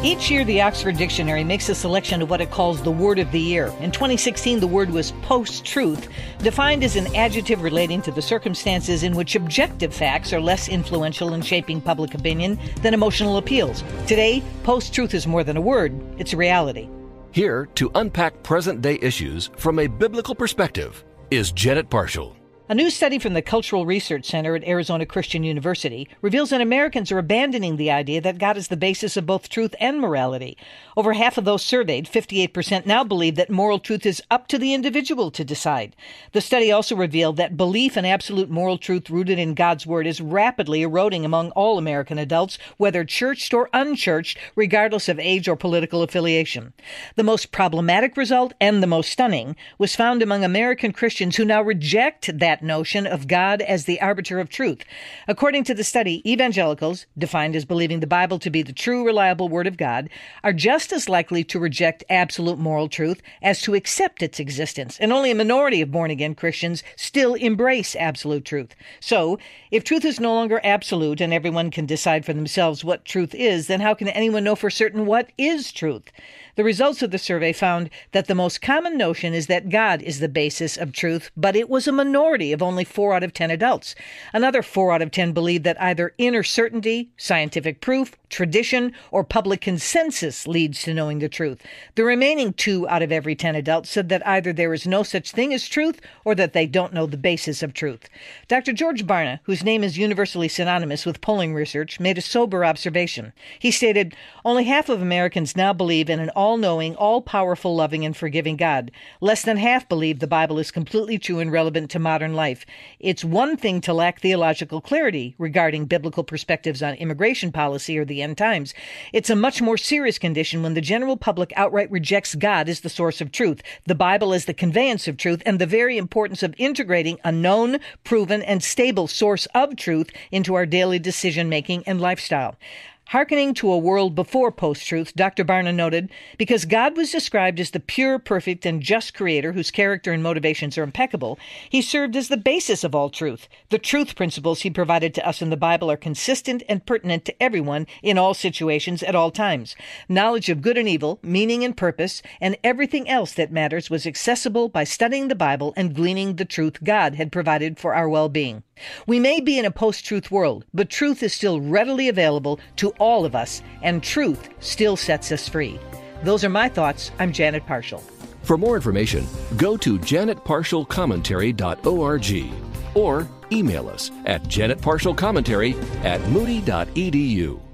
Each year, the Oxford Dictionary makes a selection of what it calls the word of the year. In 2016, the word was post truth, defined as an adjective relating to the circumstances in which objective facts are less influential in shaping public opinion than emotional appeals. Today, post truth is more than a word, it's a reality. Here to unpack present day issues from a biblical perspective is Janet Parshall. A new study from the Cultural Research Center at Arizona Christian University reveals that Americans are abandoning the idea that God is the basis of both truth and morality. Over half of those surveyed, 58%, now believe that moral truth is up to the individual to decide. The study also revealed that belief in absolute moral truth rooted in God's Word is rapidly eroding among all American adults, whether churched or unchurched, regardless of age or political affiliation. The most problematic result, and the most stunning, was found among American Christians who now reject that that notion of God as the arbiter of truth. According to the study, evangelicals, defined as believing the Bible to be the true, reliable Word of God, are just as likely to reject absolute moral truth as to accept its existence, and only a minority of born again Christians still embrace absolute truth. So, if truth is no longer absolute and everyone can decide for themselves what truth is, then how can anyone know for certain what is truth? The results of the survey found that the most common notion is that God is the basis of truth, but it was a minority of only 4 out of 10 adults. Another 4 out of 10 believed that either inner certainty, scientific proof, tradition, or public consensus leads to knowing the truth. The remaining 2 out of every 10 adults said that either there is no such thing as truth or that they don't know the basis of truth. Dr. George Barna, whose name is universally synonymous with polling research, made a sober observation. He stated, Only half of Americans now believe in an all knowing, all powerful, loving, and forgiving God. Less than half believe the Bible is completely true and relevant to modern life. It's one thing to lack theological clarity regarding biblical perspectives on immigration policy or the end times. It's a much more serious condition when the general public outright rejects God as the source of truth, the Bible as the conveyance of truth, and the very importance of integrating a known, proven, and stable source of truth into our daily decision making and lifestyle. Harkening to a world before post truth, Dr. Barna noted, because God was described as the pure, perfect, and just creator whose character and motivations are impeccable, he served as the basis of all truth. The truth principles he provided to us in the Bible are consistent and pertinent to everyone in all situations at all times. Knowledge of good and evil, meaning and purpose, and everything else that matters was accessible by studying the Bible and gleaning the truth God had provided for our well being. We may be in a post truth world, but truth is still readily available to all of us, and truth still sets us free. Those are my thoughts. I'm Janet Parshall. For more information, go to janetparshallcommentary.org or email us at janetparshallcommentary at moody.edu.